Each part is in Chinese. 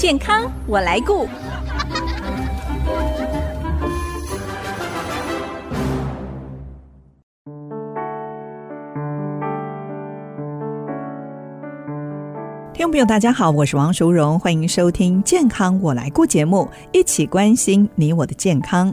健康我来顾。听众朋友，大家好，我是王淑荣，欢迎收听《健康我来顾》节目，一起关心你我的健康。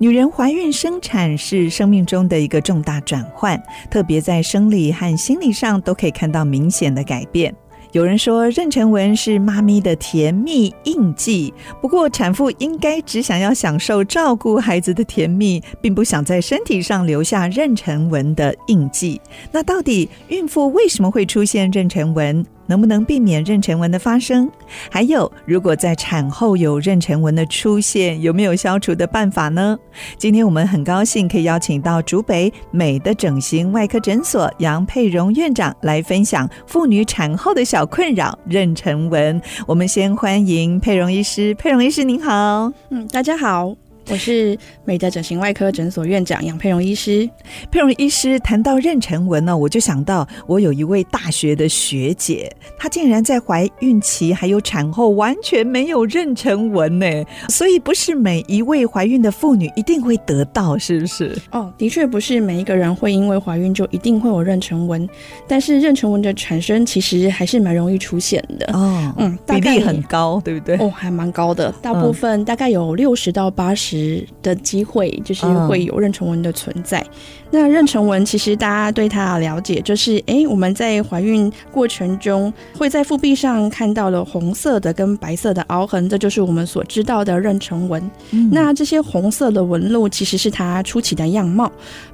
女人怀孕生产是生命中的一个重大转换，特别在生理和心理上都可以看到明显的改变。有人说，妊娠纹是妈咪的甜蜜印记。不过，产妇应该只想要享受照顾孩子的甜蜜，并不想在身体上留下妊娠纹的印记。那到底孕妇为什么会出现妊娠纹？能不能避免妊娠纹的发生？还有，如果在产后有妊娠纹的出现，有没有消除的办法呢？今天我们很高兴可以邀请到竹北美的整形外科诊所杨佩蓉院长来分享妇女产后的小困扰——妊娠纹。我们先欢迎佩蓉医师。佩蓉医师您好，嗯，大家好。我是美的整形外科诊所院长杨佩荣医师。佩荣医师谈到妊娠纹呢，我就想到我有一位大学的学姐，她竟然在怀孕期还有产后完全没有妊娠纹呢。所以不是每一位怀孕的妇女一定会得到，是不是？哦，的确不是每一个人会因为怀孕就一定会有妊娠纹，但是妊娠纹的产生其实还是蛮容易出现的。哦，嗯，比例很高，对不对？哦，还蛮高的，大部分大概有六十到八十。的机会就是会有妊娠纹的存在。嗯、那妊娠纹其实大家对它的了解就是，哎，我们在怀孕过程中会在腹壁上看到了红色的跟白色的凹痕，这就是我们所知道的妊娠纹。嗯、那这些红色的纹路其实是它初期的样貌，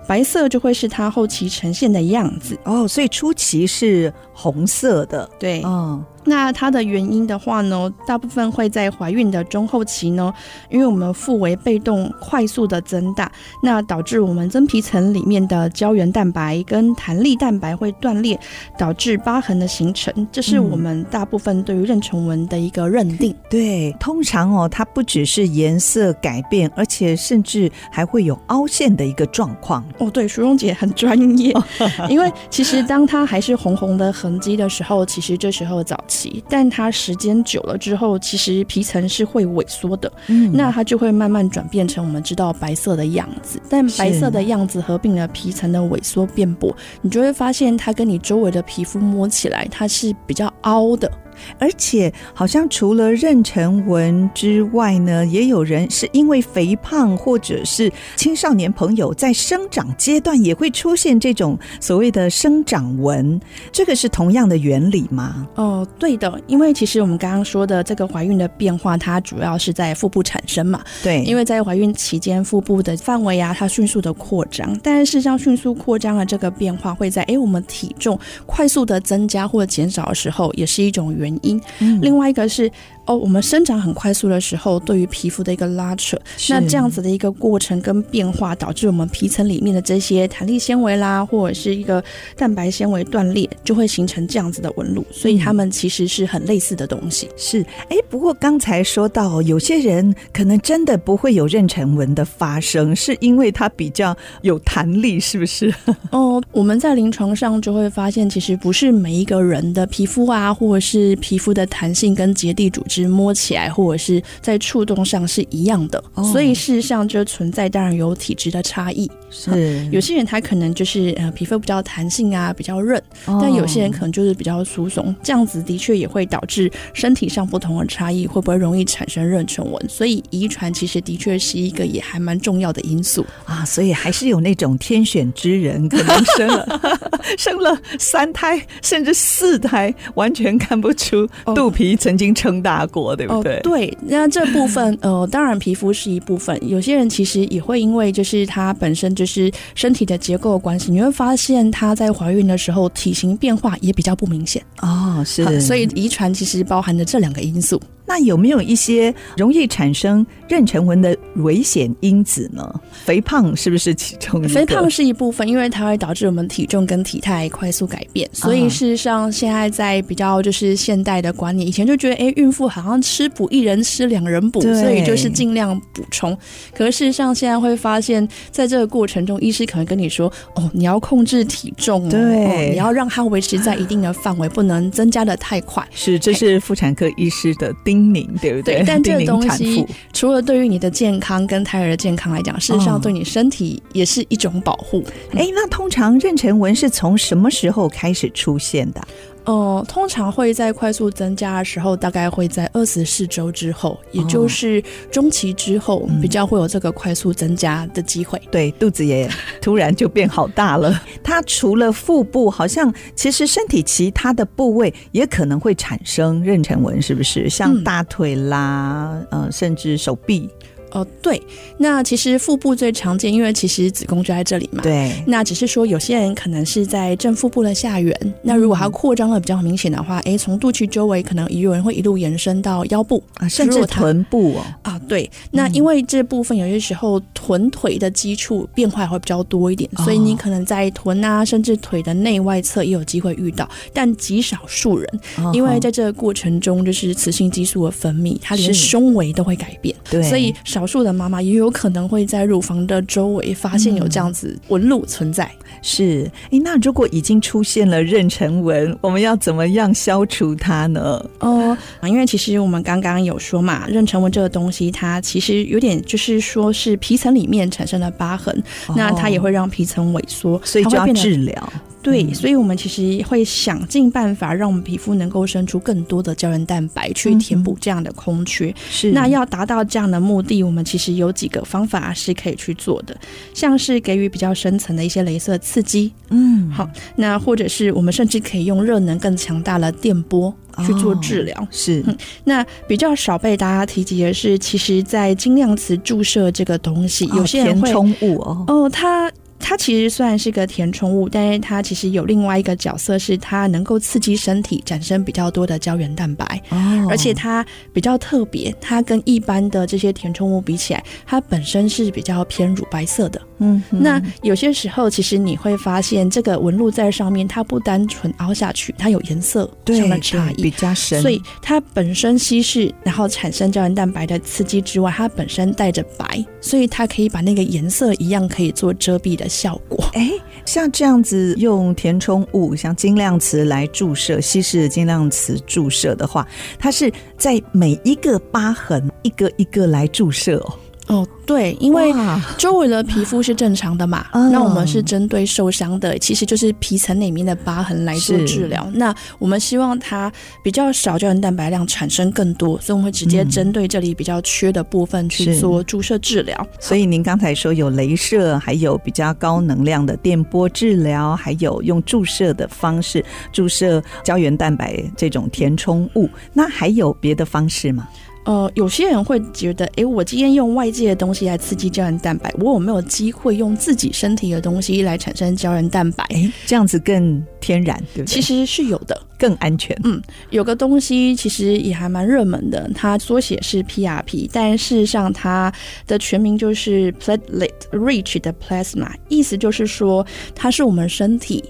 白色就会是它后期呈现的样子。哦，所以初期是红色的，对，嗯。那它的原因的话呢，大部分会在怀孕的中后期呢，因为我们腹围被动快速的增大，那导致我们真皮层里面的胶原蛋白跟弹力蛋白会断裂，导致疤痕的形成。这是我们大部分对于妊娠纹的一个认定。嗯、对，通常哦，它不只是颜色改变，而且甚至还会有凹陷的一个状况。哦，对，淑荣姐很专业，因为其实当它还是红红的痕迹的时候，其实这时候早。但它时间久了之后，其实皮层是会萎缩的，嗯，那它就会慢慢转变成我们知道白色的样子。但白色的样子合并了皮层的萎缩变薄，你就会发现它跟你周围的皮肤摸起来，它是比较凹的。而且好像除了妊娠纹之外呢，也有人是因为肥胖，或者是青少年朋友在生长阶段也会出现这种所谓的生长纹，这个是同样的原理吗？哦，对的，因为其实我们刚刚说的这个怀孕的变化，它主要是在腹部产生嘛。对，因为在怀孕期间，腹部的范围啊，它迅速的扩张，但是事实上迅速扩张的这个变化会在哎我们体重快速的增加或者减少的时候，也是一种原因。嗯，另外一个是。哦，我们生长很快速的时候，对于皮肤的一个拉扯，那这样子的一个过程跟变化，导致我们皮层里面的这些弹力纤维啦，或者是一个蛋白纤维断裂，就会形成这样子的纹路。所以它们其实是很类似的东西。是，哎，不过刚才说到，有些人可能真的不会有妊娠纹的发生，是因为它比较有弹力，是不是？哦，我们在临床上就会发现，其实不是每一个人的皮肤啊，或者是皮肤的弹性跟结缔组织。是摸起来或者是在触动上是一样的，哦、所以事实上就存在当然有体质的差异。是、嗯、有些人他可能就是呃皮肤比较弹性啊，比较韧，哦、但有些人可能就是比较疏松，这样子的确也会导致身体上不同的差异，会不会容易产生妊娠纹？所以遗传其实的确是一个也还蛮重要的因素啊。所以还是有那种天选之人，可能生了 生了三胎甚至四胎，完全看不出肚皮曾经撑大。过对不对？哦，对，那这部分呃，当然皮肤是一部分。有些人其实也会因为就是他本身就是身体的结构的关系，你会发现她在怀孕的时候体型变化也比较不明显哦。是，所以遗传其实包含着这两个因素。那有没有一些容易产生妊娠纹的危险因子呢？肥胖是不是其中？肥胖是一部分，因为它会导致我们体重跟体态快速改变。所以事实上，现在在比较就是现代的观念，以前就觉得，哎，孕妇好像吃补一人吃两人补，所以就是尽量补充。可是事实上，现在会发现，在这个过程中，医师可能跟你说，哦，你要控制体重，对、哦，你要让它维持在一定的范围，不能增加的太快。是，这是妇产科医师的定叮咛，对不对？对，但这个东西除了对于你的健康跟胎儿的健康来讲，事实上对你身体也是一种保护。哎、哦，那通常妊娠纹是从什么时候开始出现的？呃，通常会在快速增加的时候，大概会在二十四周之后，也就是中期之后，比较会有这个快速增加的机会。对，肚子也突然就变好大了。它除了腹部，好像其实身体其他的部位也可能会产生妊娠纹，是不是？像大腿啦，嗯、呃，甚至手臂。哦，对，那其实腹部最常见，因为其实子宫就在这里嘛。对。那只是说有些人可能是在正腹部的下缘，嗯、那如果它扩张的比较明显的话，哎，从肚脐周围可能有人会一路延伸到腰部啊，甚至臀部哦。啊，对。那因为这部分有些时候臀腿的基础变化会比较多一点，哦、所以你可能在臀啊，甚至腿的内外侧也有机会遇到，但极少数人，哦、因为在这个过程中就是雌性激素的分泌，它连胸围都会改变，对，所以少。少数的妈妈也有可能会在乳房的周围发现有这样子纹路存在。嗯、是，哎，那如果已经出现了妊娠纹，我们要怎么样消除它呢？哦，因为其实我们刚刚有说嘛，妊娠纹这个东西，它其实有点就是说是皮层里面产生了疤痕，哦、那它也会让皮层萎缩，所以就要治疗。对，所以我们其实会想尽办法，让我们皮肤能够生出更多的胶原蛋白，去填补这样的空缺。嗯、是，那要达到这样的目的，我们其实有几个方法是可以去做的，像是给予比较深层的一些镭射刺激，嗯，好，那或者是我们甚至可以用热能更强大的电波去做治疗。哦、是、嗯，那比较少被大家提及的是，其实，在精量磁注射这个东西，哦、有些人会填充物哦，哦，它。它其实虽然是个填充物，但是它其实有另外一个角色，是它能够刺激身体产生比较多的胶原蛋白，哦、而且它比较特别，它跟一般的这些填充物比起来，它本身是比较偏乳白色的。嗯，那有些时候其实你会发现，这个纹路在上面，它不单纯凹下去，它有颜色上的差异，比较深，所以它本身稀释，然后产生胶原蛋白的刺激之外，它本身带着白，所以它可以把那个颜色一样可以做遮蔽的效果。哎，像这样子用填充物，像精量瓷来注射，稀释的精量瓷注射的话，它是在每一个疤痕一个一个来注射哦。哦，对，因为周围的皮肤是正常的嘛，那我们是针对受伤的，其实就是皮层里面的疤痕来做治疗。那我们希望它比较少胶原蛋白量产生更多，所以我们会直接针对这里比较缺的部分去做注射治疗。所以您刚才说有镭射，还有比较高能量的电波治疗，还有用注射的方式注射胶原蛋白这种填充物，那还有别的方式吗？呃，有些人会觉得，诶，我今天用外界的东西来刺激胶原蛋白，我有没有机会用自己身体的东西来产生胶原蛋白？哎，这样子更天然，对不对？其实是有的，更安全。嗯，有个东西其实也还蛮热门的，它缩写是 PRP，但事实上它的全名就是 Platelet Rich 的 Plasma，意思就是说它是我们身体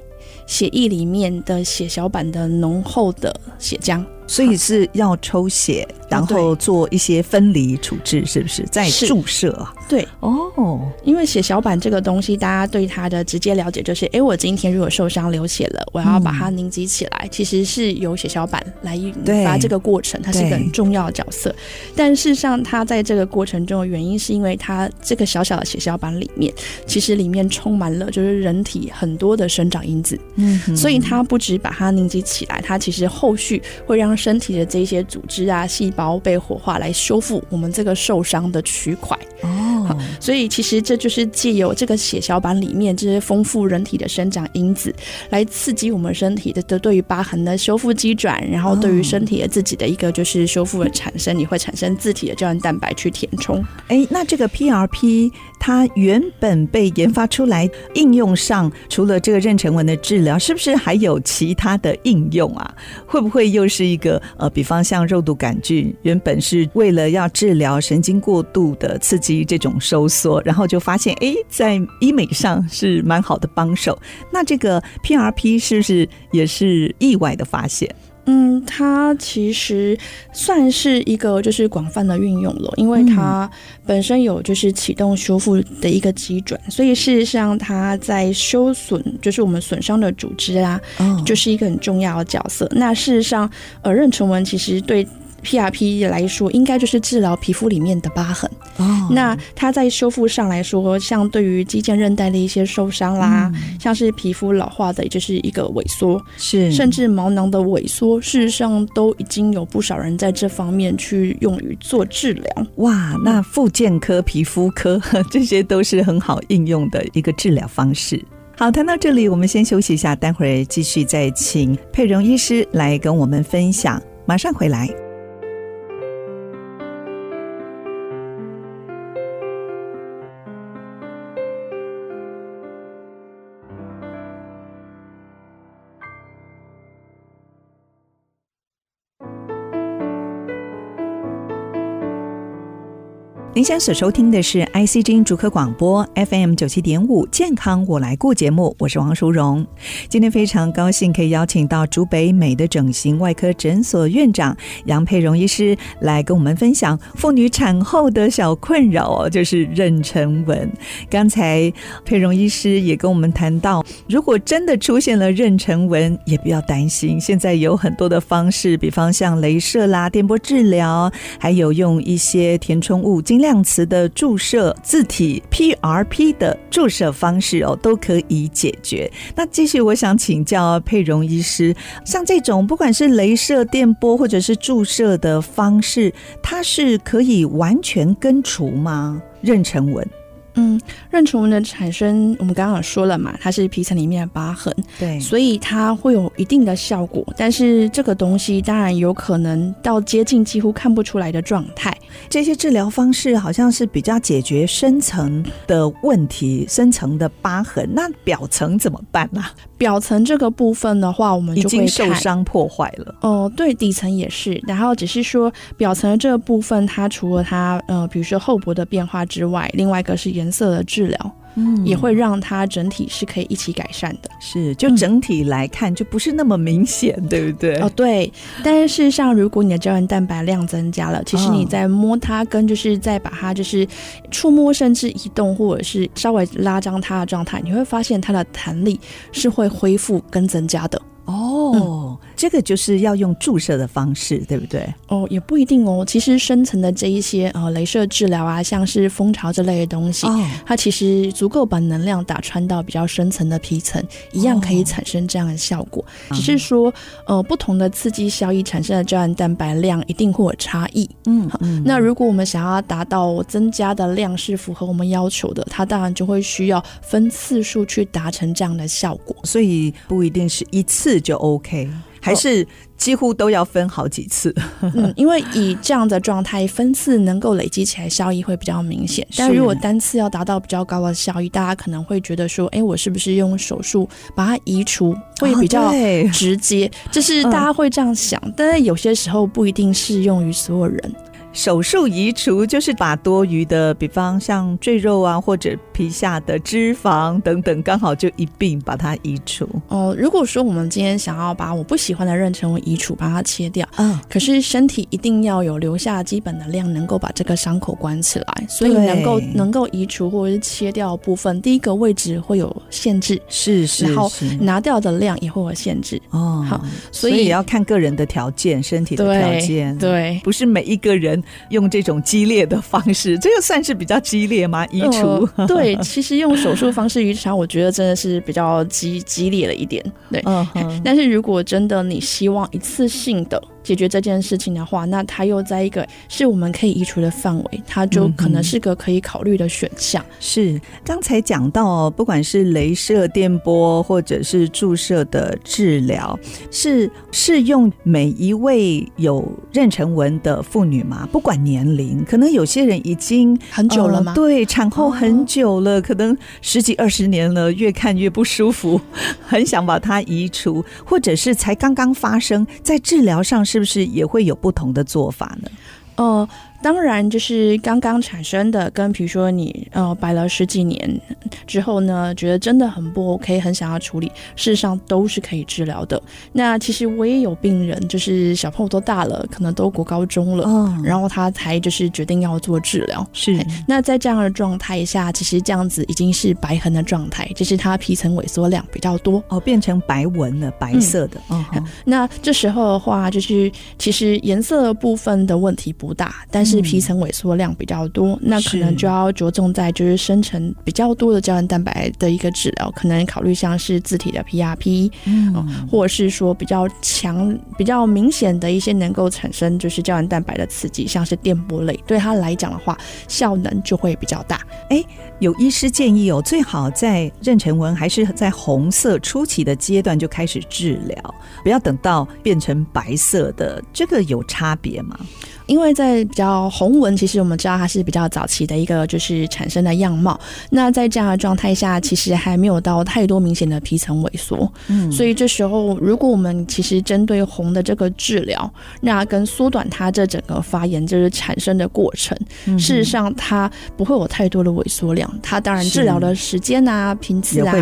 血液里面的血小板的浓厚的血浆。所以是要抽血，然后做一些分离处置，是不是？再注射。啊？对。哦，因为血小板这个东西，大家对它的直接了解就是，哎，我今天如果受伤流血了，我要把它凝集起来，其实是由血小板来引发这个过程，它是一个很重要的角色。但事实上，它在这个过程中的原因，是因为它这个小小的血小板里面，其实里面充满了就是人体很多的生长因子，嗯，所以它不止把它凝集起来，它其实后续会让身体的这些组织啊、细胞被火化来修复我们这个受伤的区块，所以其实这就是借由这个血小板里面这些丰富人体的生长因子，来刺激我们身体的的对于疤痕的修复机转，然后对于身体的自己的一个就是修复的产生，你会产生自体的胶原蛋白去填充。哎，那这个 PRP 它原本被研发出来应用上，除了这个妊娠纹的治疗，是不是还有其他的应用啊？会不会又是一个？呃，比方像肉毒杆菌，原本是为了要治疗神经过度的刺激这种收，然后就发现，哎，在医美上是蛮好的帮手。那这个 PRP 是不是也是意外的发现？嗯，它其实算是一个就是广泛的运用了，因为它本身有就是启动修复的一个基准，所以事实上它在修损就是我们损伤的组织啊，就是一个很重要的角色。那事实上，呃，妊娠纹其实对。PRP 来说，应该就是治疗皮肤里面的疤痕。哦，那它在修复上来说，像对于肌腱韧带的一些受伤啦，嗯、像是皮肤老化的，也就是一个萎缩，是甚至毛囊的萎缩，事实上都已经有不少人在这方面去用于做治疗。哇，那复健科、皮肤科 这些都是很好应用的一个治疗方式。好，谈到这里，我们先休息一下，待会儿继续再请佩蓉医师来跟我们分享，马上回来。您现在所收听的是 IC 之音竹科广播 FM 九七点五健康我来顾节目，我是王淑荣。今天非常高兴可以邀请到竹北美的整形外科诊所院长杨佩蓉医师来跟我们分享妇女产后的小困扰哦，就是妊娠纹。刚才佩蓉医师也跟我们谈到，如果真的出现了妊娠纹，也不要担心，现在有很多的方式，比方像镭射啦、电波治疗，还有用一些填充物精。量词的注射、字体 PRP 的注射方式哦，都可以解决。那继续，我想请教佩蓉医师，像这种不管是镭射、电波或者是注射的方式，它是可以完全根除吗？妊娠纹？嗯，妊娠纹的产生，我们刚刚有说了嘛，它是皮层里面的疤痕，对，所以它会有一定的效果。但是这个东西当然有可能到接近几乎看不出来的状态。这些治疗方式好像是比较解决深层的问题，深层的疤痕。那表层怎么办呢？表层这个部分的话，我们就会已经受伤破坏了。哦、呃，对，底层也是。然后只是说表层的这个部分，它除了它呃，比如说厚薄的变化之外，另外一个是颜色的治疗。嗯，也会让它整体是可以一起改善的。是，就整体来看，就不是那么明显，嗯、对不对？哦，对。但是事实上，如果你的胶原蛋白量增加了，其实你在摸它，跟就是在把它就是触摸，甚至移动，或者是稍微拉张它的状态，你会发现它的弹力是会恢复跟增加的。哦。嗯这个就是要用注射的方式，对不对？哦，也不一定哦。其实深层的这一些呃，镭射治疗啊，像是蜂巢这类的东西，哦，它其实足够把能量打穿到比较深层的皮层，一样可以产生这样的效果。哦，只是说，呃，不同的刺激效益产生的胶原蛋白量一定会有差异。嗯，好，嗯，那如果我们想要达到增加的量是符合我们要求的，它当然就会需要分次数去达成这样的效果。所以不一定是一次就 OK。还是几乎都要分好几次，嗯，因为以这样的状态，分次能够累积起来效益会比较明显。但如果单次要达到比较高的效益，大家可能会觉得说，哎，我是不是用手术把它移除会比较直接？就是大家会这样想，但是有些时候不一定适用于所有人。手术移除就是把多余的，比方像赘肉啊，或者皮下的脂肪等等，刚好就一并把它移除。哦，如果说我们今天想要把我不喜欢的妊娠纹移除，把它切掉，嗯，可是身体一定要有留下基本的量，能够把这个伤口关起来。所以能够能够移除或者是切掉部分，第一个位置会有限制，是是，然后拿掉的量也会有限制。哦，好，所以也要看个人的条件，身体的条件，对，对，不是每一个人。用这种激烈的方式，这个算是比较激烈吗？移除？呃、对，其实用手术方式移除，我觉得真的是比较激激烈了一点。对，嗯，但是如果真的你希望一次性的。解决这件事情的话，那它又在一个是我们可以移除的范围，它就可能是个可以考虑的选项。嗯、是刚才讲到，不管是镭射、电波或者是注射的治疗，是适用每一位有妊娠纹的妇女吗？不管年龄，可能有些人已经很久了吗？呃、对，产后很久了，哦，可能十几二十年了，越看越不舒服，很想把它移除，或者是才刚刚发生，在治疗上是。是不是也会有不同的做法呢？哦。当然，就是刚刚产生的，跟比如说你呃摆了十几年之后呢，觉得真的很不 OK，很想要处理，事实上都是可以治疗的。那其实我也有病人，就是小朋友都大了，可能都国高中了，嗯，然后他才就是决定要做治疗。是，那在这样的状态下，其实这样子已经是白痕的状态，就是他皮层萎缩量比较多哦，变成白纹了，白色的。嗯，嗯，那这时候的话，就是其实颜色部分的问题不大，但是是皮层萎缩量比较多，那可能就要着重在就是生成比较多的胶原蛋白的一个治疗，可能考虑像是自体的 PRP，嗯，或者是说比较强、比较明显的一些能够产生就是胶原蛋白的刺激，像是电波类，对他来讲的话，效能就会比较大。哎，有医师建议哦，最好在妊娠纹还是在红色初期的阶段就开始治疗，不要等到变成白色的，这个有差别吗？因为在比较红纹，其实我们知道它是比较早期的一个就是产生的样貌。那在这样的状态下，其实还没有到太多明显的皮层萎缩。嗯，所以这时候如果我们其实针对红的这个治疗，那跟缩短它这整个发炎就是产生的过程，嗯、事实上它不会有太多的萎缩量。它当然治疗的时间啊、频次啊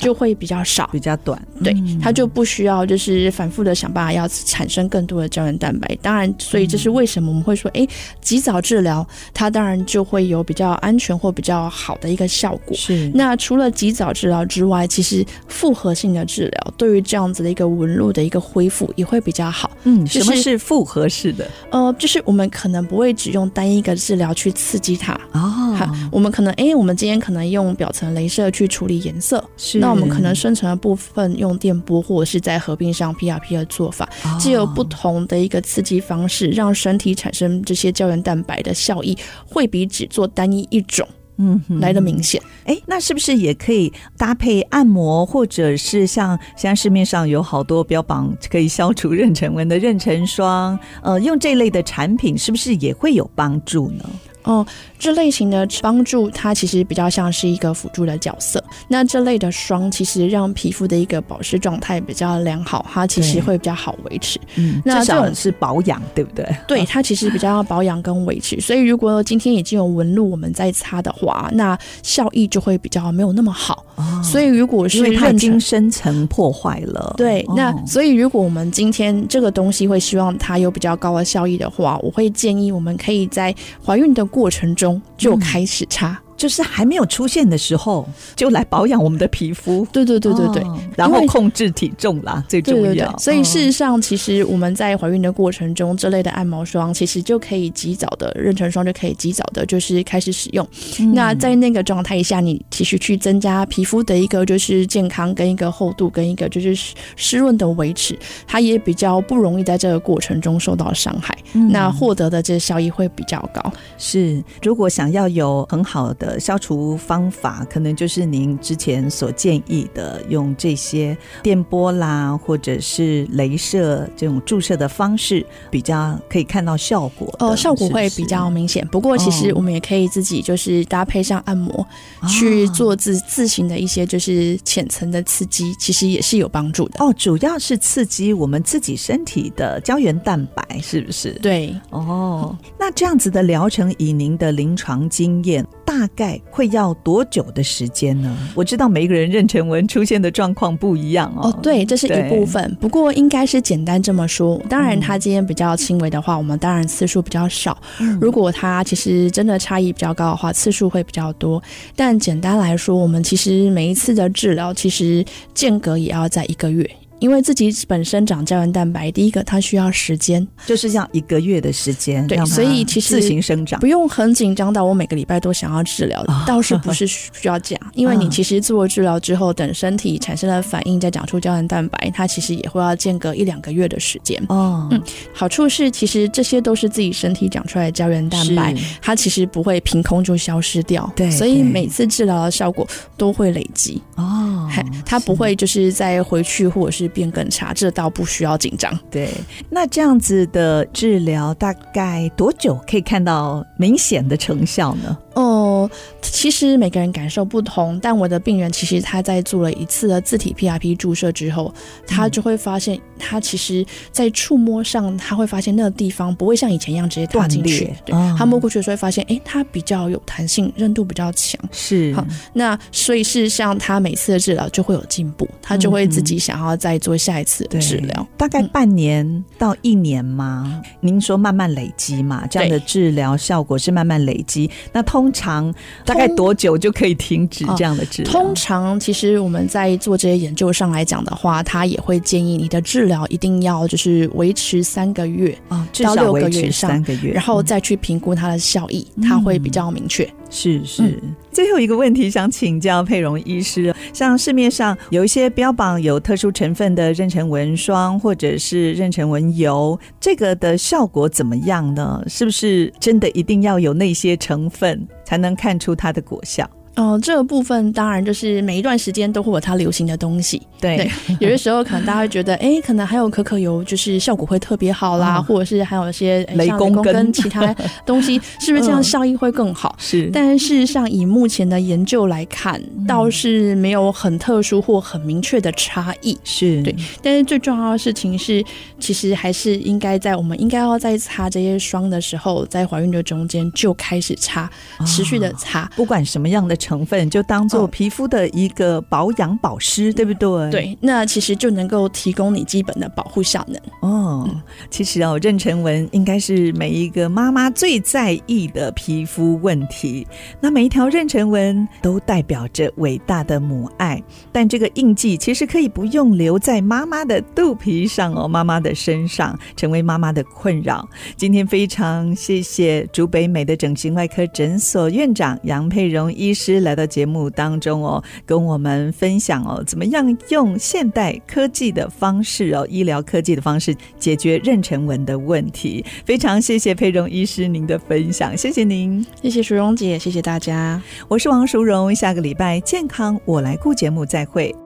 就会比较少、比较短。对，它就不需要就是反复的想办法要产生更多的胶原蛋白。当然，所以这是为什么。我们会说，哎，及早治疗，它当然就会有比较安全或比较好的一个效果。是。那除了及早治疗之外，其实复合性的治疗对于这样子的一个纹路的一个恢复也会比较好。嗯，什么是复合式的？呃，就是我们可能不会只用单一个治疗去刺激它。哦。好，我们可能，哎，我们今天可能用表层镭射去处理颜色。是。那我们可能深层的部分用电波，或者是在合并上 PRP 的做法，既有不同的一个刺激方式，让身体。产生这些胶原蛋白的效益会比只做单一一种，嗯，来的明显。哎、嗯，那是不是也可以搭配按摩，或者是像现在市面上有好多标榜可以消除妊娠纹的妊娠霜，呃，用这类的产品是不是也会有帮助呢？哦，这类型的帮助，它其实比较像是一个辅助的角色。那这类的霜，其实让皮肤的一个保湿状态比较良好，它其实会比较好维持。嗯，那这种是保养，对不对？对，它其实比较要保养跟维持。所以，如果今天已经有纹路，我们再擦的话，那效益就会比较没有那么好。哦，所以，如果是它已经深层破坏了，对，那所以如果我们今天这个东西会希望它有比较高的效益的话，我会建议我们可以在怀孕的。过程中就开始擦。就是还没有出现的时候，就来保养我们的皮肤。对对对对对，哦、然后控制体重啦，最重要。对对对，所以事实上，其实我们在怀孕的过程中，这类的按摩霜其实就可以及早的妊娠霜就可以及早的，就是开始使用。嗯、那在那个状态下，你其实去增加皮肤的一个就是健康跟一个厚度跟一个就是湿润的维持，它也比较不容易在这个过程中受到伤害。嗯、那获得的这个效益会比较高。是，如果想要有很好的。消除方法可能就是您之前所建议的，用这些电波啦，或者是镭射这种注射的方式，比较可以看到效果。哦，效果会比较明显。不过，其实我们也可以自己就是搭配上按摩，哦、去做自自行的一些就是浅层的刺激，其实也是有帮助的。哦，主要是刺激我们自己身体的胶原蛋白，是不是？对。哦，那这样子的疗程，以您的临床经验，大概会要多久的时间呢？我知道每一个人妊娠纹出现的状况不一样哦。哦，对，这是一部分。不过应该是简单这么说。当然，他今天比较轻微的话，我们当然次数比较少。嗯。如果他其实真的差异比较高的话，次数会比较多。但简单来说，我们其实每一次的治疗，其实间隔也要在一个月。因为自己本身长胶原蛋白，第一个它需要时间，就是这样一个月的时间，对，所以其实自行生长，不用很紧张到我每个礼拜都想要治疗，哦、倒是不是需要这样，因为你其实做治疗之后，等身体产生了反应，再长出胶原蛋白，它其实也会要间隔一两个月的时间。哦，嗯，好处是其实这些都是自己身体长出来的胶原蛋白，它其实不会凭空就消失掉，对，所以每次治疗的效果都会累积。哦，它不会就是再回去或者是。变更差，这倒不需要紧张。对，那这样子的治疗大概多久可以看到明显的成效呢？哦。哦，其实每个人感受不同，但我的病人其实他在做了一次的自体 PRP 注射之后，他就会发现，他其实在触摸上，他会发现那个地方不会像以前一样直接踏进去，对，他摸过去的时候会发现，哎，它比较有弹性，韧度比较强。是，好，那所以事实上，他每次的治疗就会有进步，他就会自己想要再做下一次的治疗。大概半年到一年吗？您说慢慢累积嘛，这样的治疗效果是慢慢累积。那通常大概多久就可以停止这样的治疗？通常其实我们在做这些研究上来讲的话，他也会建议你的治疗一定要就是维持三个月啊，到六个月上，三个月，然后再去评估它的效益，它会比较明确。是是。最后一个问题想请教佩蓉医师，像市面上有一些标榜有特殊成分的妊娠纹霜或者是妊娠纹油，这个的效果怎么样呢？是不是真的一定要有那些成分才能看出它的果效？哦、呃，这个部分当然就是每一段时间都会有它流行的东西。对，对有些时候可能大家会觉得，哎，可能还有可可油，就是效果会特别好啦，哦、或者是还有一些雷公根跟其他东西，是不是这样效益会更好？嗯、是。但事实上，以目前的研究来看，倒是没有很特殊或很明确的差异。是对。但是最重要的事情是，其实还是应该在我们应该要在擦这些霜的时候，在怀孕的中间就开始擦，持续的擦，哦、不管什么样的。成分就当做皮肤的一个保养保湿，哦、对不对？对，那其实就能够提供你基本的保护效能哦。嗯、其实哦，妊娠纹应该是每一个妈妈最在意的皮肤问题。那每一条妊娠纹都代表着伟大的母爱，但这个印记其实可以不用留在妈妈的肚皮上哦，妈妈的身上成为妈妈的困扰。今天非常谢谢竹北美的整形外科诊所院长杨佩荣医师。来到节目当中哦，跟我们分享哦，怎么样用现代科技的方式哦，医疗科技的方式解决妊娠纹的问题。非常谢谢佩蓉医师您的分享，谢谢您，谢谢淑荣姐，谢谢大家，我是王淑荣，下个礼拜健康我来顾节目再会。